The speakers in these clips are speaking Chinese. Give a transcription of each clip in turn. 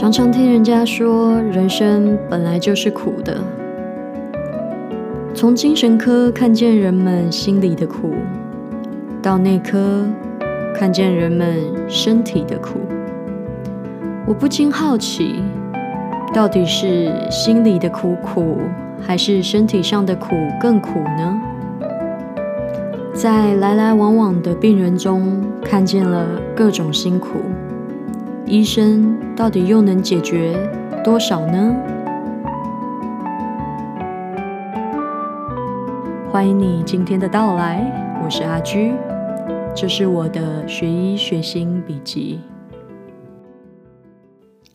常常听人家说，人生本来就是苦的。从精神科看见人们心里的苦，到内科看见人们身体的苦，我不禁好奇，到底是心里的苦苦，还是身体上的苦更苦呢？在来来往往的病人中，看见了各种辛苦。医生到底又能解决多少呢？欢迎你今天的到来，我是阿居，这是我的学医学心笔记。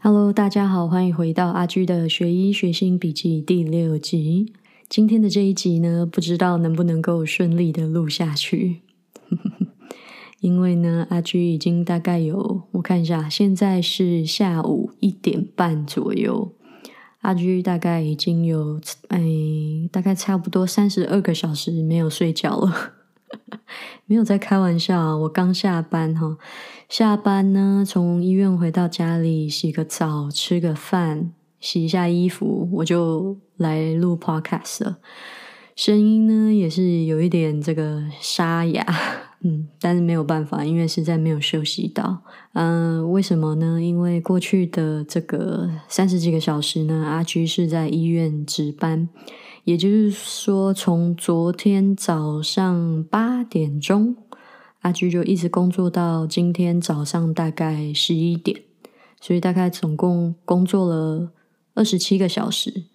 Hello，大家好，欢迎回到阿居的学医学心笔记第六集。今天的这一集呢，不知道能不能够顺利的录下去。因为呢，阿居已经大概有我看一下，现在是下午一点半左右。阿居大概已经有哎，大概差不多三十二个小时没有睡觉了，没有在开玩笑。我刚下班哈，下班呢，从医院回到家里，洗个澡，吃个饭，洗一下衣服，我就来录 podcast 了。声音呢，也是有一点这个沙哑。嗯，但是没有办法，因为实在没有休息到。嗯，为什么呢？因为过去的这个三十几个小时呢，阿居是在医院值班，也就是说，从昨天早上八点钟，阿居就一直工作到今天早上大概十一点，所以大概总共工作了二十七个小时，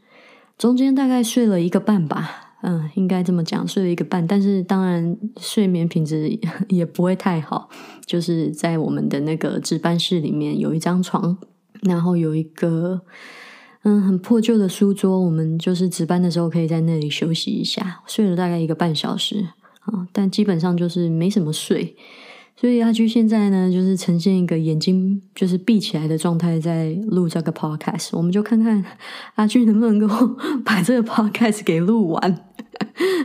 中间大概睡了一个半吧。嗯，应该这么讲，睡了一个半，但是当然睡眠品质 也不会太好。就是在我们的那个值班室里面有一张床，然后有一个嗯很破旧的书桌，我们就是值班的时候可以在那里休息一下。睡了大概一个半小时啊，但基本上就是没什么睡。所以阿居现在呢，就是呈现一个眼睛就是闭起来的状态，在录这个 podcast。我们就看看阿居能不能够 把这个 podcast 给录完。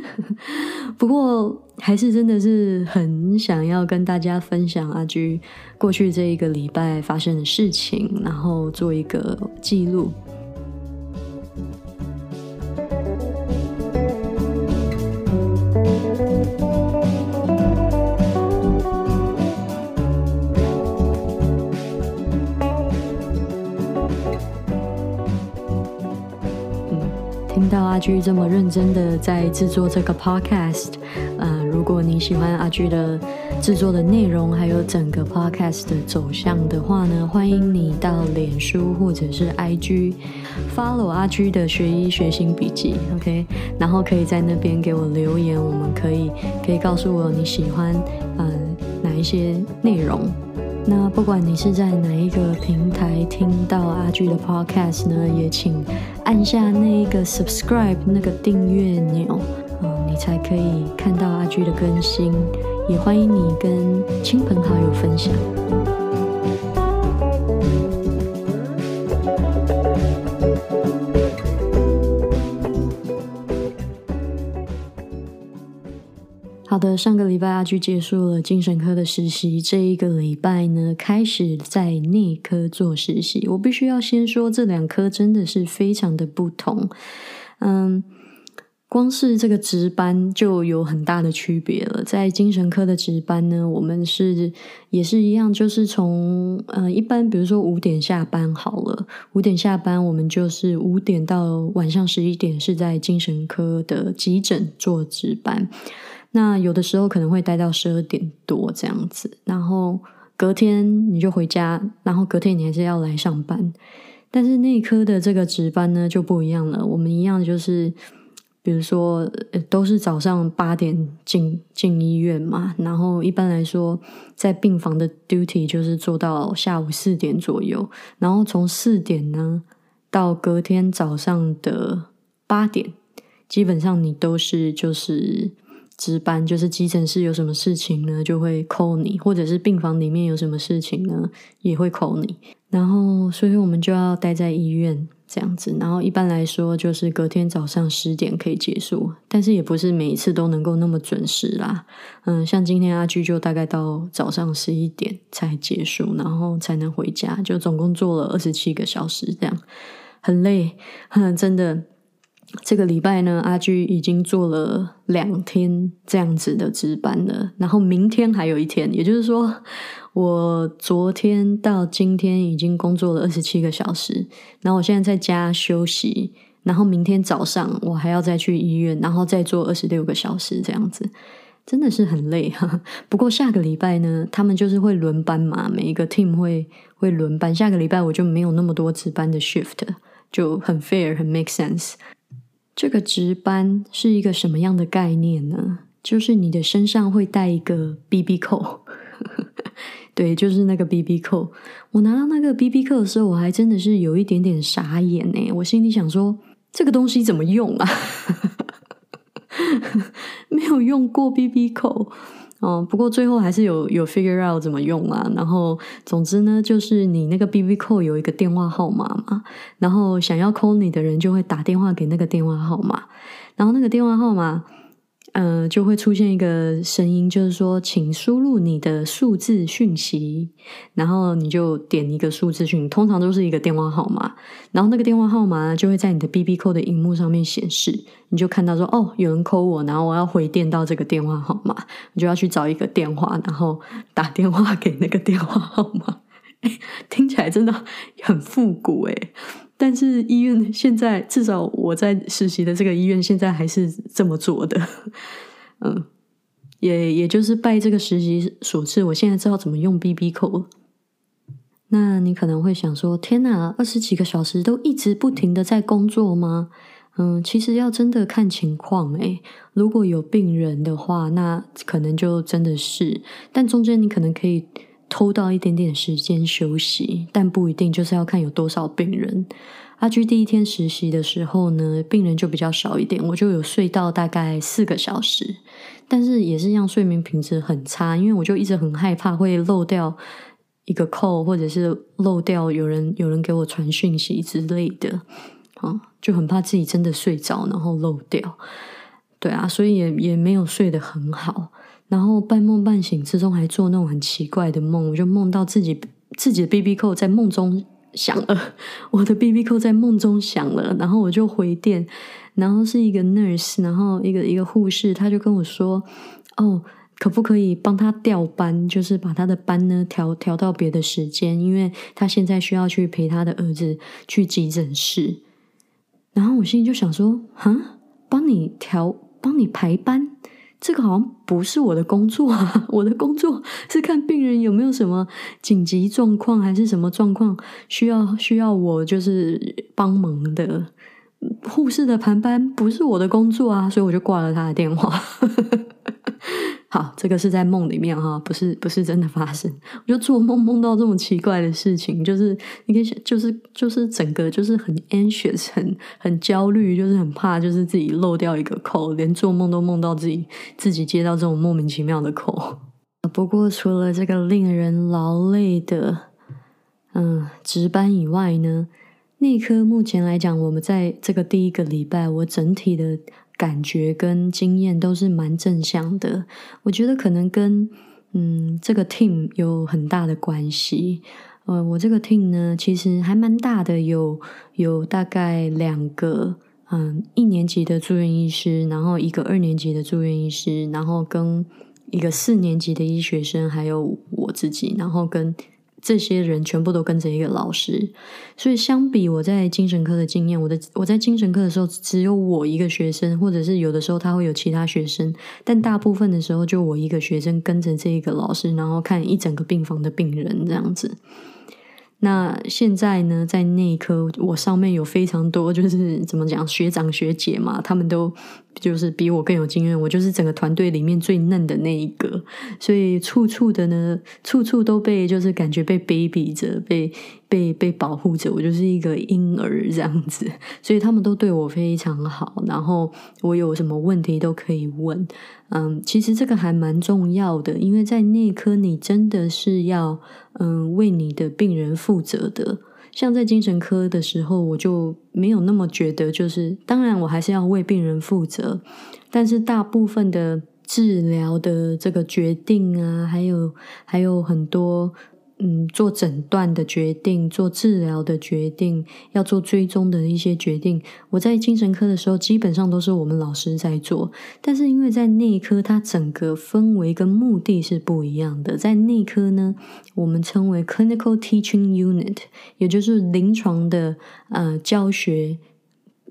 不过，还是真的是很想要跟大家分享阿居过去这一个礼拜发生的事情，然后做一个记录。居这么认真的在制作这个 podcast，呃，如果你喜欢阿居的制作的内容，还有整个 podcast 的走向的话呢，欢迎你到脸书或者是 IG follow 阿居的学医学心笔记，OK，然后可以在那边给我留言，我们可以可以告诉我你喜欢呃哪一些内容。那不管你是在哪一个平台听到阿居的 podcast 呢，也请按下那一个 subscribe 那个订阅钮，嗯，你才可以看到阿居的更新。也欢迎你跟亲朋好友分享。上个礼拜阿居结束了精神科的实习，这一个礼拜呢，开始在内科做实习。我必须要先说，这两科真的是非常的不同。嗯，光是这个值班就有很大的区别了。在精神科的值班呢，我们是也是一样，就是从呃一般，比如说五点下班好了，五点下班，我们就是五点到晚上十一点是在精神科的急诊做值班。那有的时候可能会待到十二点多这样子，然后隔天你就回家，然后隔天你还是要来上班。但是内科的这个值班呢就不一样了，我们一样就是，比如说都是早上八点进进医院嘛，然后一般来说在病房的 duty 就是做到下午四点左右，然后从四点呢到隔天早上的八点，基本上你都是就是。值班就是急诊室有什么事情呢，就会 call 你，或者是病房里面有什么事情呢，也会 call 你。然后，所以我们就要待在医院，这样子。然后一般来说就是隔天早上十点可以结束，但是也不是每一次都能够那么准时啦。嗯，像今天阿居就大概到早上十一点才结束，然后才能回家，就总共做了二十七个小时，这样很累，真的。这个礼拜呢，阿居已经做了两天这样子的值班了，然后明天还有一天，也就是说，我昨天到今天已经工作了二十七个小时，然后我现在在家休息，然后明天早上我还要再去医院，然后再做二十六个小时这样子，真的是很累哈。不过下个礼拜呢，他们就是会轮班嘛，每一个 team 会会轮班，下个礼拜我就没有那么多值班的 shift，就很 fair，很 make sense。这个值班是一个什么样的概念呢？就是你的身上会带一个 BB 扣，对，就是那个 BB 扣。我拿到那个 BB 扣的时候，我还真的是有一点点傻眼呢。我心里想说，这个东西怎么用啊？没有用过 BB 扣。嗯，不过最后还是有有 figure out 怎么用啊。然后总之呢，就是你那个 B B call 有一个电话号码嘛，然后想要 call 你的人就会打电话给那个电话号码，然后那个电话号码。呃，就会出现一个声音，就是说，请输入你的数字讯息，然后你就点一个数字讯，通常都是一个电话号码，然后那个电话号码就会在你的 B B 扣的荧幕上面显示，你就看到说，哦，有人扣我，然后我要回电到这个电话号码，你就要去找一个电话，然后打电话给那个电话号码，听起来真的很复古诶但是医院现在至少我在实习的这个医院现在还是这么做的，嗯，也也就是拜这个实习所赐，我现在知道怎么用 B B 扣。那你可能会想说：天哪，二十几个小时都一直不停的在工作吗？嗯，其实要真的看情况诶，如果有病人的话，那可能就真的是，但中间你可能可以。偷到一点点时间休息，但不一定就是要看有多少病人。阿居第一天实习的时候呢，病人就比较少一点，我就有睡到大概四个小时，但是也是让睡眠品质很差，因为我就一直很害怕会漏掉一个扣，或者是漏掉有人有人给我传讯息之类的，啊，就很怕自己真的睡着然后漏掉。对啊，所以也也没有睡得很好。然后半梦半醒之中还做那种很奇怪的梦，我就梦到自己自己的 B B 扣在梦中响了，我的 B B 扣在梦中响了，然后我就回电，然后是一个 nurse，然后一个一个护士，他就跟我说：“哦，可不可以帮他调班，就是把他的班呢调调到别的时间，因为他现在需要去陪他的儿子去急诊室。”然后我心里就想说：“啊，帮你调，帮你排班。”这个好像不是我的工作啊！我的工作是看病人有没有什么紧急状况，还是什么状况需要需要我就是帮忙的。护士的排班不是我的工作啊，所以我就挂了他的电话。好，这个是在梦里面哈，不是不是真的发生。我就做梦梦到这么奇怪的事情，就是你可以想，就是就是整个就是很 anxious，很很焦虑，就是很怕，就是自己漏掉一个口，连做梦都梦到自己自己接到这种莫名其妙的口。不过除了这个令人劳累的嗯值班以外呢，内科目前来讲，我们在这个第一个礼拜，我整体的。感觉跟经验都是蛮正向的，我觉得可能跟嗯这个 team 有很大的关系。呃，我这个 team 呢，其实还蛮大的，有有大概两个嗯一年级的住院医师，然后一个二年级的住院医师，然后跟一个四年级的医学生，还有我自己，然后跟。这些人全部都跟着一个老师，所以相比我在精神科的经验，我的我在精神科的时候只有我一个学生，或者是有的时候他会有其他学生，但大部分的时候就我一个学生跟着这一个老师，然后看一整个病房的病人这样子。那现在呢，在内科，我上面有非常多，就是怎么讲，学长学姐嘛，他们都就是比我更有经验。我就是整个团队里面最嫩的那一个，所以处处的呢，处处都被就是感觉被 baby 着，被被被保护着。我就是一个婴儿这样子，所以他们都对我非常好。然后我有什么问题都可以问。嗯，其实这个还蛮重要的，因为在内科，你真的是要嗯为你的病人负责的。像在精神科的时候，我就没有那么觉得，就是当然我还是要为病人负责，但是大部分的治疗的这个决定啊，还有还有很多。嗯，做诊断的决定，做治疗的决定，要做追踪的一些决定。我在精神科的时候，基本上都是我们老师在做。但是因为在内科，它整个氛围跟目的是不一样的。在内科呢，我们称为 Clinical Teaching Unit，也就是临床的呃教学。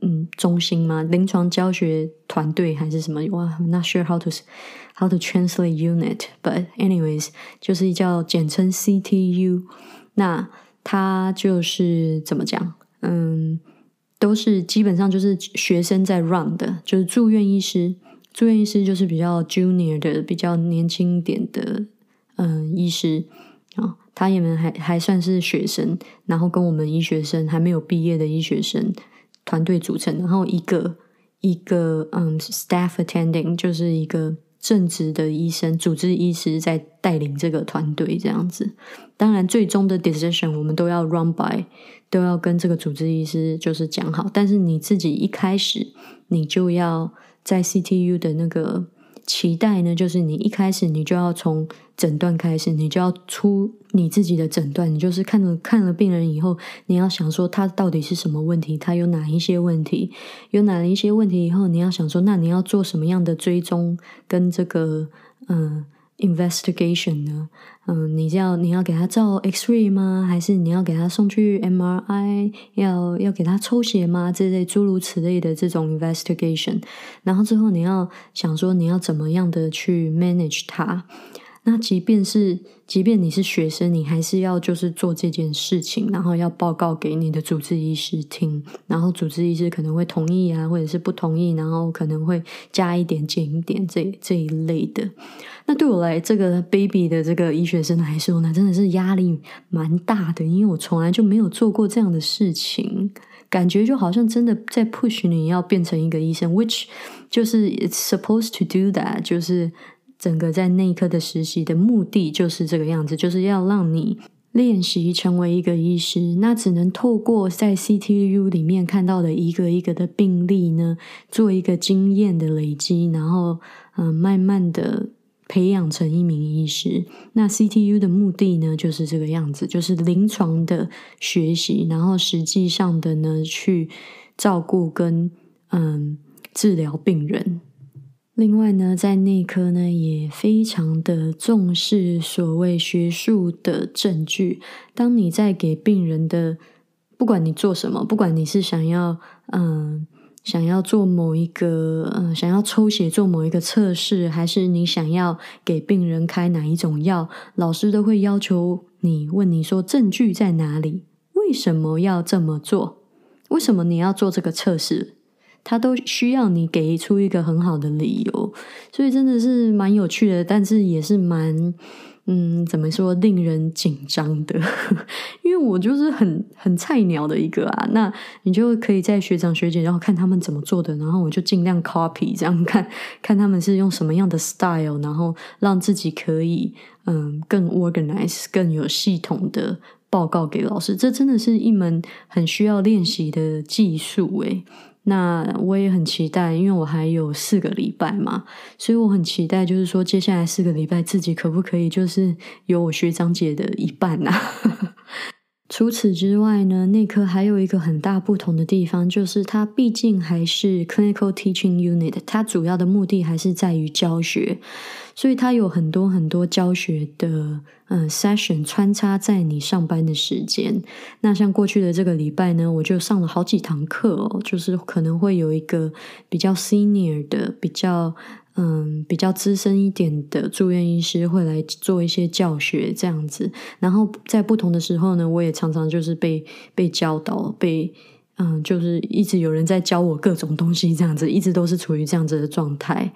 嗯，中心吗？临床教学团队还是什么？哇，not sure how to how to translate unit，but anyways，就是叫简称 CTU。那它就是怎么讲？嗯，都是基本上就是学生在 run 的，就是住院医师。住院医师就是比较 junior 的，比较年轻点的，嗯，医师啊，他也们还还算是学生，然后跟我们医学生还没有毕业的医学生。团队组成，然后一个一个嗯，staff attending 就是一个正职的医生，主治医师在带领这个团队这样子。当然，最终的 decision 我们都要 run by，都要跟这个主治医师就是讲好。但是你自己一开始，你就要在 CTU 的那个。期待呢，就是你一开始你就要从诊断开始，你就要出你自己的诊断。你就是看了看了病人以后，你要想说他到底是什么问题，他有哪一些问题，有哪一些问题以后，你要想说，那你要做什么样的追踪跟这个嗯。Investigation 呢？嗯，你要你要给他照 X-ray 吗？还是你要给他送去 MRI？要要给他抽血吗？这类诸如此类的这种 investigation，然后之后你要想说你要怎么样的去 manage 它。那即便是即便你是学生，你还是要就是做这件事情，然后要报告给你的主治医师听，然后主治医师可能会同意啊，或者是不同意，然后可能会加一点减一点这这一类的。那对我来这个 baby 的这个医学生来说呢，真的是压力蛮大的，因为我从来就没有做过这样的事情，感觉就好像真的在 push 你要变成一个医生，which 就是 it's supposed to do that，就是。整个在内科的实习的目的就是这个样子，就是要让你练习成为一个医师。那只能透过在 CTU 里面看到的一个一个的病例呢，做一个经验的累积，然后嗯，慢慢的培养成一名医师。那 CTU 的目的呢，就是这个样子，就是临床的学习，然后实际上的呢，去照顾跟嗯治疗病人。另外呢，在内科呢也非常的重视所谓学术的证据。当你在给病人的，不管你做什么，不管你是想要嗯想要做某一个嗯想要抽血做某一个测试，还是你想要给病人开哪一种药，老师都会要求你问你说证据在哪里？为什么要这么做？为什么你要做这个测试？他都需要你给出一个很好的理由，所以真的是蛮有趣的，但是也是蛮嗯，怎么说令人紧张的？因为我就是很很菜鸟的一个啊，那你就可以在学长学姐，然后看他们怎么做的，然后我就尽量 copy 这样看 看他们是用什么样的 style，然后让自己可以嗯更 organize、更有系统的报告给老师。这真的是一门很需要练习的技术诶。那我也很期待，因为我还有四个礼拜嘛，所以我很期待，就是说接下来四个礼拜自己可不可以就是有我学长姐的一半啊？除此之外呢，内科还有一个很大不同的地方，就是它毕竟还是 clinical teaching unit，它主要的目的还是在于教学，所以它有很多很多教学的嗯 session 穿插在你上班的时间。那像过去的这个礼拜呢，我就上了好几堂课哦，就是可能会有一个比较 senior 的比较。嗯，比较资深一点的住院医师会来做一些教学这样子，然后在不同的时候呢，我也常常就是被被教导，被嗯，就是一直有人在教我各种东西这样子，一直都是处于这样子的状态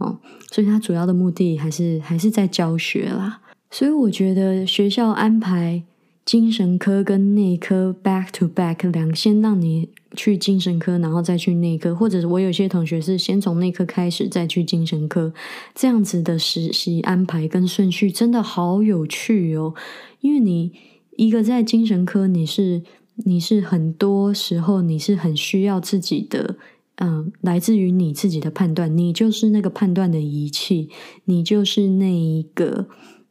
哦。所以他主要的目的还是还是在教学啦。所以我觉得学校安排精神科跟内科 back to back 两先让你。去精神科，然后再去内科，或者是我有些同学是先从内科开始，再去精神科，这样子的实习安排跟顺序真的好有趣哦。因为你一个在精神科，你是你是很多时候你是很需要自己的，嗯，来自于你自己的判断，你就是那个判断的仪器，你就是那一个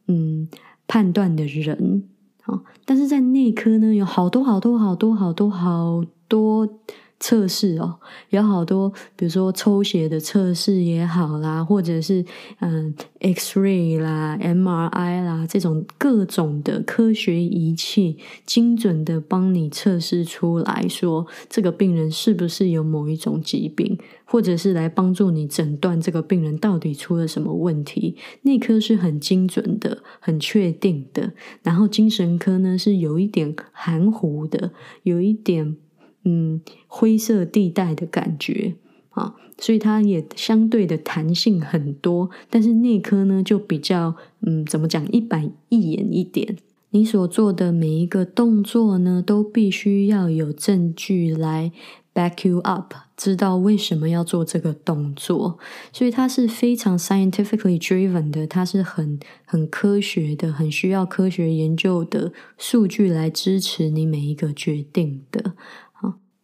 嗯判断的人。好，但是在内科呢，有好多好多好多好多好多。测试哦，有好多，比如说抽血的测试也好啦，或者是嗯，X-ray 啦、MRI 啦这种各种的科学仪器，精准的帮你测试出来说这个病人是不是有某一种疾病，或者是来帮助你诊断这个病人到底出了什么问题。内科是很精准的、很确定的，然后精神科呢是有一点含糊的，有一点。嗯，灰色地带的感觉啊，所以它也相对的弹性很多。但是内科呢，就比较嗯，怎么讲，一板一眼一点。你所做的每一个动作呢，都必须要有证据来 back you up，知道为什么要做这个动作。所以它是非常 scientifically driven 的，它是很很科学的，很需要科学研究的数据来支持你每一个决定的。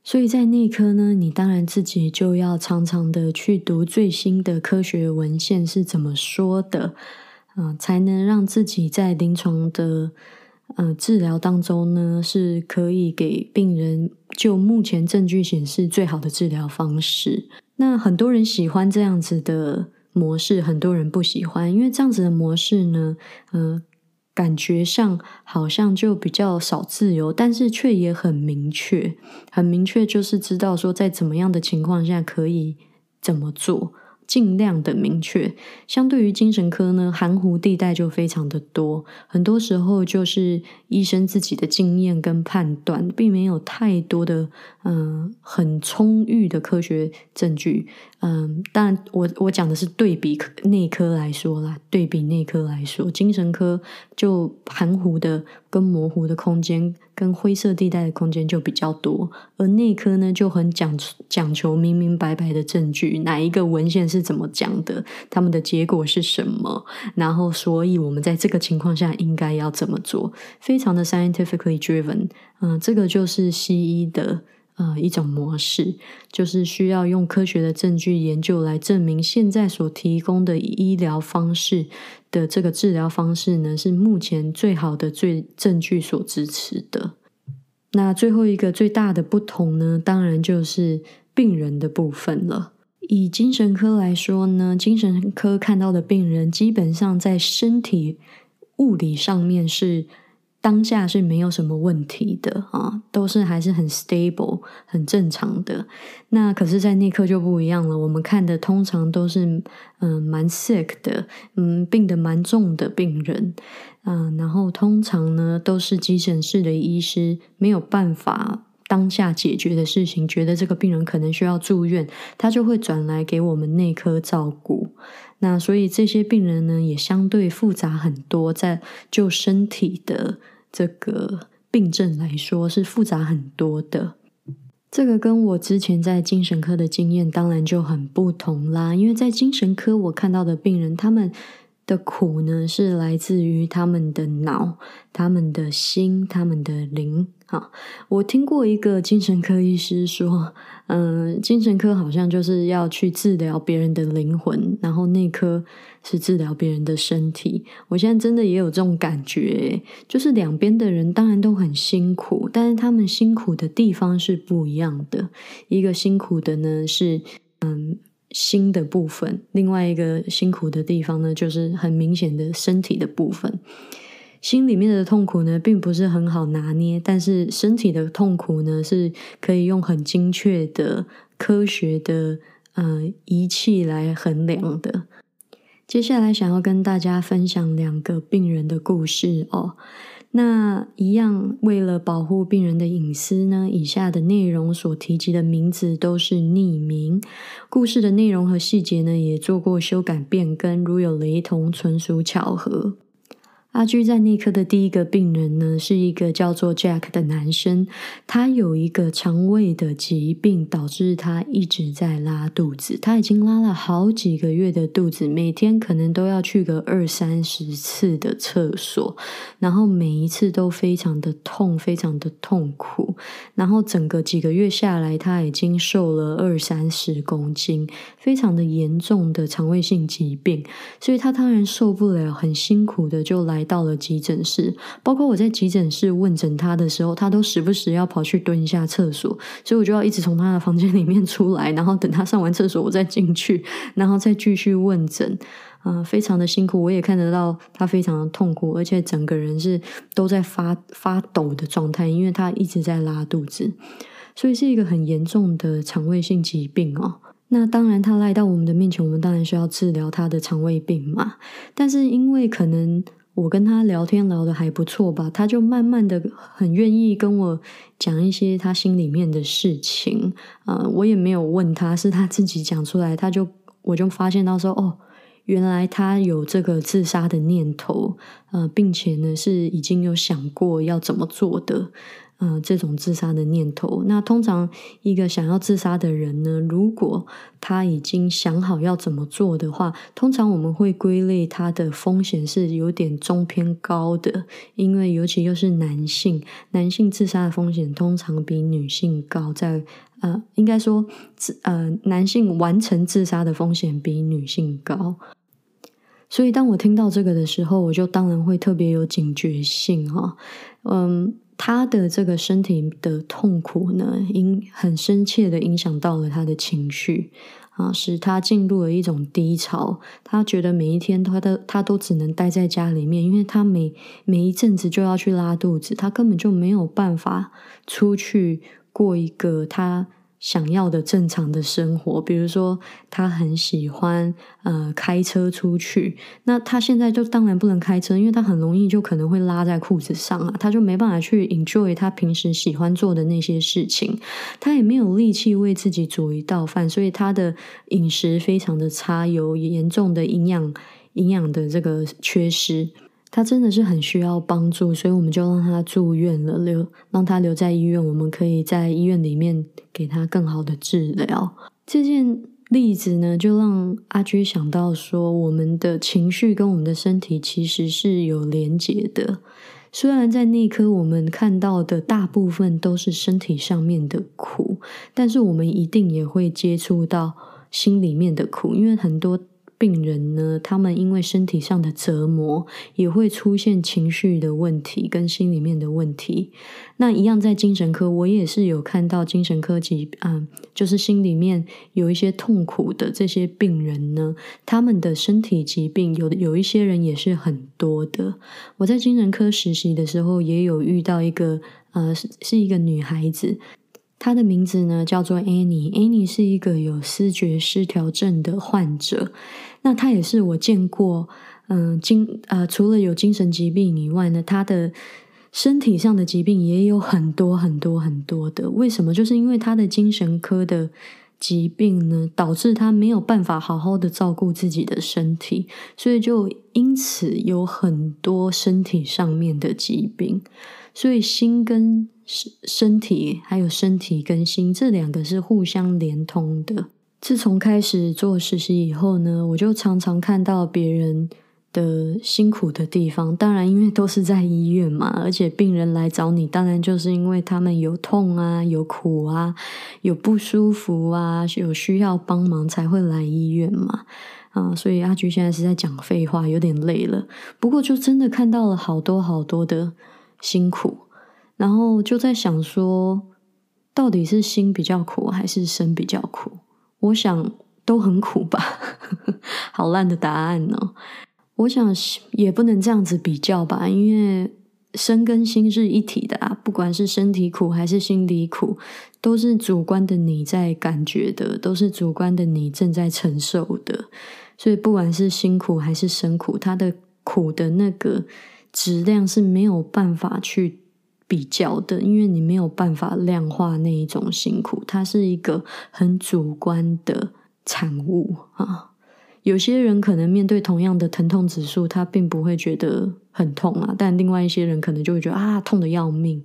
所以在内科呢，你当然自己就要常常的去读最新的科学文献是怎么说的，嗯，才能让自己在临床的呃治疗当中呢，是可以给病人就目前证据显示最好的治疗方式。那很多人喜欢这样子的模式，很多人不喜欢，因为这样子的模式呢，嗯。感觉上好像就比较少自由，但是却也很明确，很明确，就是知道说在怎么样的情况下可以怎么做。尽量的明确，相对于精神科呢，含糊地带就非常的多。很多时候就是医生自己的经验跟判断，并没有太多的嗯很充裕的科学证据。嗯，当然我我讲的是对比内科来说啦，对比内科来说，精神科就含糊的跟模糊的空间。跟灰色地带的空间就比较多，而内科呢就很讲讲求明明白白的证据，哪一个文献是怎么讲的，他们的结果是什么，然后所以我们在这个情况下应该要怎么做，非常的 scientifically driven，嗯，这个就是西医的呃一种模式，就是需要用科学的证据研究来证明现在所提供的医疗方式。的这个治疗方式呢，是目前最好的、最证据所支持的。那最后一个最大的不同呢，当然就是病人的部分了。以精神科来说呢，精神科看到的病人基本上在身体物理上面是。当下是没有什么问题的啊，都是还是很 stable、很正常的。那可是，在内科就不一样了。我们看的通常都是嗯蛮 sick 的，嗯病得蛮重的病人，嗯，然后通常呢都是急诊室的医师没有办法当下解决的事情，觉得这个病人可能需要住院，他就会转来给我们内科照顾。那所以这些病人呢也相对复杂很多，在就身体的。这个病症来说是复杂很多的，这个跟我之前在精神科的经验当然就很不同啦。因为在精神科我看到的病人，他们的苦呢是来自于他们的脑、他们的心、他们的灵。好，我听过一个精神科医师说，嗯，精神科好像就是要去治疗别人的灵魂，然后内科是治疗别人的身体。我现在真的也有这种感觉，就是两边的人当然都很辛苦，但是他们辛苦的地方是不一样的。一个辛苦的呢是嗯心的部分，另外一个辛苦的地方呢就是很明显的身体的部分。心里面的痛苦呢，并不是很好拿捏，但是身体的痛苦呢，是可以用很精确的科学的呃仪器来衡量的。接下来想要跟大家分享两个病人的故事哦。那一样，为了保护病人的隐私呢，以下的内容所提及的名字都是匿名。故事的内容和细节呢，也做过修改变更，如有雷同，纯属巧合。阿居在内科的第一个病人呢，是一个叫做 Jack 的男生，他有一个肠胃的疾病，导致他一直在拉肚子。他已经拉了好几个月的肚子，每天可能都要去个二三十次的厕所，然后每一次都非常的痛，非常的痛苦。然后整个几个月下来，他已经瘦了二三十公斤，非常的严重的肠胃性疾病，所以他当然受不了，很辛苦的就来。到了急诊室，包括我在急诊室问诊他的时候，他都时不时要跑去蹲一下厕所，所以我就要一直从他的房间里面出来，然后等他上完厕所，我再进去，然后再继续问诊。啊，非常的辛苦，我也看得到他非常的痛苦，而且整个人是都在发发抖的状态，因为他一直在拉肚子，所以是一个很严重的肠胃性疾病哦。那当然，他来到我们的面前，我们当然需要治疗他的肠胃病嘛。但是因为可能。我跟他聊天聊的还不错吧，他就慢慢的很愿意跟我讲一些他心里面的事情啊，我也没有问他，是他自己讲出来，他就我就发现到说，哦，原来他有这个自杀的念头，呃，并且呢是已经有想过要怎么做的。嗯，这种自杀的念头，那通常一个想要自杀的人呢，如果他已经想好要怎么做的话，通常我们会归类他的风险是有点中偏高的，因为尤其又是男性，男性自杀的风险通常比女性高，在呃，应该说自呃，男性完成自杀的风险比女性高，所以当我听到这个的时候，我就当然会特别有警觉性哈，嗯。他的这个身体的痛苦呢，影很深切的影响到了他的情绪啊，使他进入了一种低潮。他觉得每一天他的他都只能待在家里面，因为他每每一阵子就要去拉肚子，他根本就没有办法出去过一个他。想要的正常的生活，比如说他很喜欢呃开车出去，那他现在就当然不能开车，因为他很容易就可能会拉在裤子上啊，他就没办法去 enjoy 他平时喜欢做的那些事情，他也没有力气为自己煮一道饭，所以他的饮食非常的差，有严重的营养营养的这个缺失。他真的是很需要帮助，所以我们就让他住院了，留让他留在医院，我们可以在医院里面给他更好的治疗。这件例子呢，就让阿居想到说，我们的情绪跟我们的身体其实是有连结的。虽然在内科我们看到的大部分都是身体上面的苦，但是我们一定也会接触到心里面的苦，因为很多。病人呢，他们因为身体上的折磨，也会出现情绪的问题跟心里面的问题。那一样在精神科，我也是有看到精神科疾，嗯，就是心里面有一些痛苦的这些病人呢，他们的身体疾病有的有一些人也是很多的。我在精神科实习的时候，也有遇到一个，呃，是是一个女孩子。他的名字呢叫做 Annie。Annie 是一个有思觉失调症的患者。那他也是我见过，嗯，精呃，除了有精神疾病以外呢，他的身体上的疾病也有很多很多很多的。为什么？就是因为他的精神科的疾病呢，导致他没有办法好好的照顾自己的身体，所以就因此有很多身体上面的疾病。所以心跟身身体，还有身体跟心这两个是互相连通的。自从开始做实习以后呢，我就常常看到别人的辛苦的地方。当然，因为都是在医院嘛，而且病人来找你，当然就是因为他们有痛啊、有苦啊、有不舒服啊、有需要帮忙才会来医院嘛。啊，所以阿菊现在是在讲废话，有点累了。不过，就真的看到了好多好多的辛苦。然后就在想说，到底是心比较苦还是身比较苦？我想都很苦吧，好烂的答案哦。我想也不能这样子比较吧，因为身跟心是一体的啊。不管是身体苦还是心理苦，都是主观的你在感觉的，都是主观的你正在承受的。所以不管是辛苦还是身苦，它的苦的那个质量是没有办法去。比较的，因为你没有办法量化那一种辛苦，它是一个很主观的产物啊。有些人可能面对同样的疼痛指数，他并不会觉得很痛啊，但另外一些人可能就会觉得啊，痛的要命。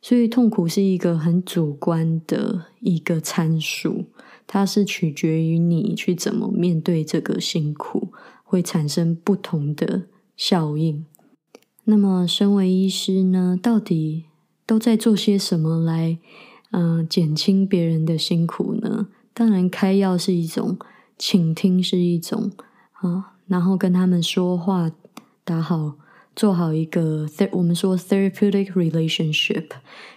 所以痛苦是一个很主观的一个参数，它是取决于你去怎么面对这个辛苦，会产生不同的效应。那么，身为医师呢，到底都在做些什么来，嗯，减轻别人的辛苦呢？当然，开药是一种，倾听是一种，啊，然后跟他们说话，打好。做好一个，我们说 therapeutic relationship，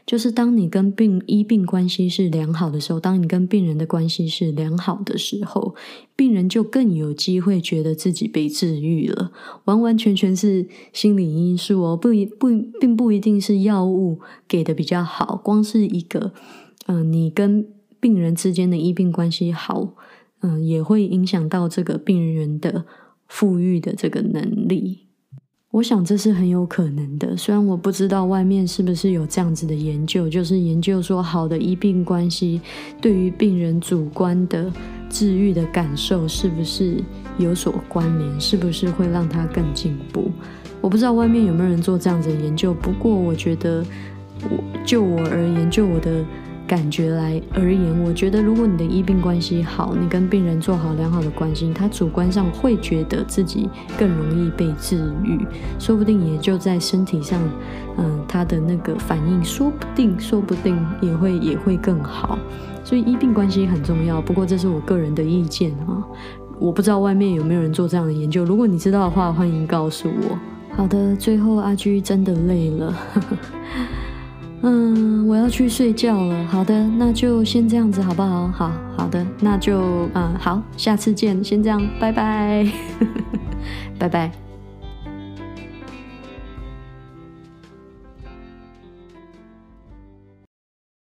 就是当你跟病医病关系是良好的时候，当你跟病人的关系是良好的时候，病人就更有机会觉得自己被治愈了。完完全全是心理因素哦，不一不并不一定是药物给的比较好，光是一个，嗯，你跟病人之间的医病关系好，嗯，也会影响到这个病人的富裕的这个能力。我想这是很有可能的，虽然我不知道外面是不是有这样子的研究，就是研究说好的医病关系对于病人主观的治愈的感受是不是有所关联，是不是会让他更进步？我不知道外面有没有人做这样子的研究，不过我觉得，我就我而言，就我的。感觉来而言，我觉得如果你的医病关系好，你跟病人做好良好的关系，他主观上会觉得自己更容易被治愈，说不定也就在身体上，嗯，他的那个反应，说不定，说不定也会也会更好。所以医病关系很重要，不过这是我个人的意见啊，我不知道外面有没有人做这样的研究，如果你知道的话，欢迎告诉我。好的，最后阿居真的累了。嗯，我要去睡觉了。好的，那就先这样子，好不好？好好的，那就嗯，好，下次见。先这样，拜拜，拜拜。